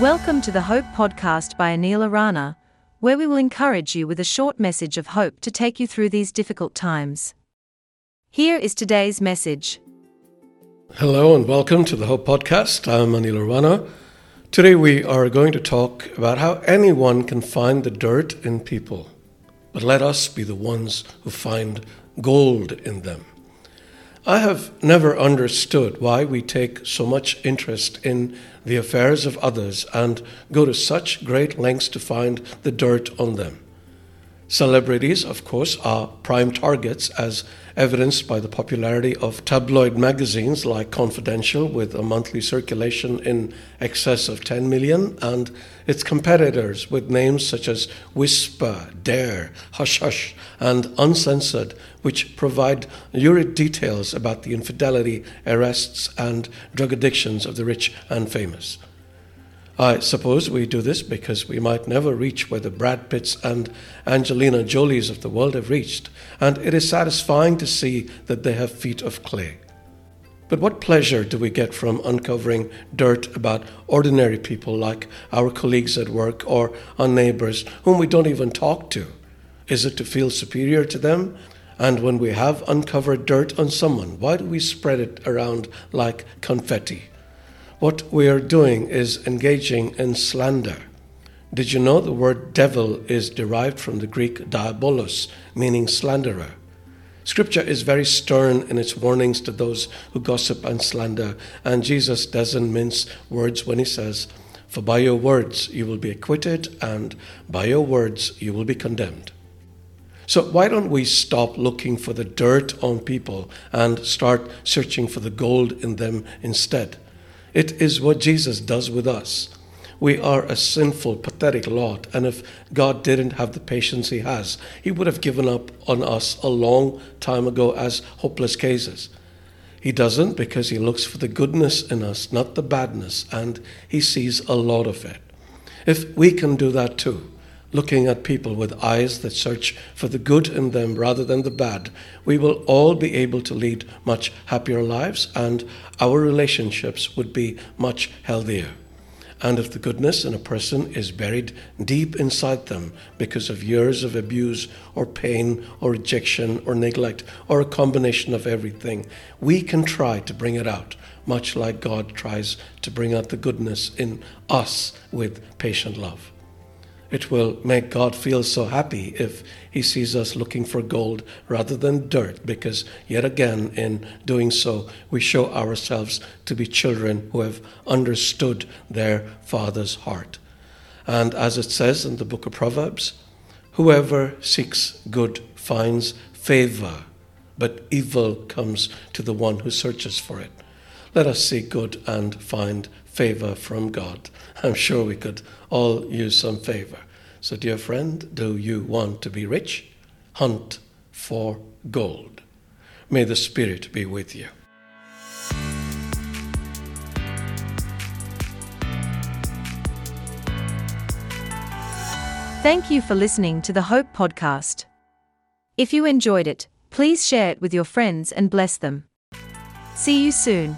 Welcome to the Hope Podcast by Anil Arana, where we will encourage you with a short message of hope to take you through these difficult times. Here is today's message. Hello and welcome to the Hope Podcast. I'm Anil Arana. Today we are going to talk about how anyone can find the dirt in people, but let us be the ones who find gold in them. I have never understood why we take so much interest in the affairs of others and go to such great lengths to find the dirt on them. Celebrities, of course, are prime targets, as evidenced by the popularity of tabloid magazines like Confidential, with a monthly circulation in excess of 10 million, and its competitors with names such as Whisper, Dare, Hush Hush, and Uncensored, which provide lurid details about the infidelity, arrests, and drug addictions of the rich and famous. I suppose we do this because we might never reach where the Brad Pitts and Angelina Jolies of the world have reached, and it is satisfying to see that they have feet of clay. But what pleasure do we get from uncovering dirt about ordinary people like our colleagues at work or our neighbors whom we don't even talk to? Is it to feel superior to them? And when we have uncovered dirt on someone, why do we spread it around like confetti? What we are doing is engaging in slander. Did you know the word devil is derived from the Greek diabolos, meaning slanderer? Scripture is very stern in its warnings to those who gossip and slander, and Jesus doesn't mince words when he says, For by your words you will be acquitted, and by your words you will be condemned. So, why don't we stop looking for the dirt on people and start searching for the gold in them instead? It is what Jesus does with us. We are a sinful, pathetic lot, and if God didn't have the patience He has, He would have given up on us a long time ago as hopeless cases. He doesn't because He looks for the goodness in us, not the badness, and He sees a lot of it. If we can do that too, looking at people with eyes that search for the good in them rather than the bad, we will all be able to lead much happier lives and our relationships would be much healthier. And if the goodness in a person is buried deep inside them because of years of abuse or pain or rejection or neglect or a combination of everything, we can try to bring it out, much like God tries to bring out the goodness in us with patient love. It will make God feel so happy if He sees us looking for gold rather than dirt, because yet again, in doing so, we show ourselves to be children who have understood their Father's heart. And as it says in the book of Proverbs, whoever seeks good finds favor, but evil comes to the one who searches for it. Let us seek good and find favor from God. I'm sure we could all use some favor. So, dear friend, do you want to be rich? Hunt for gold. May the Spirit be with you. Thank you for listening to the Hope Podcast. If you enjoyed it, please share it with your friends and bless them. See you soon.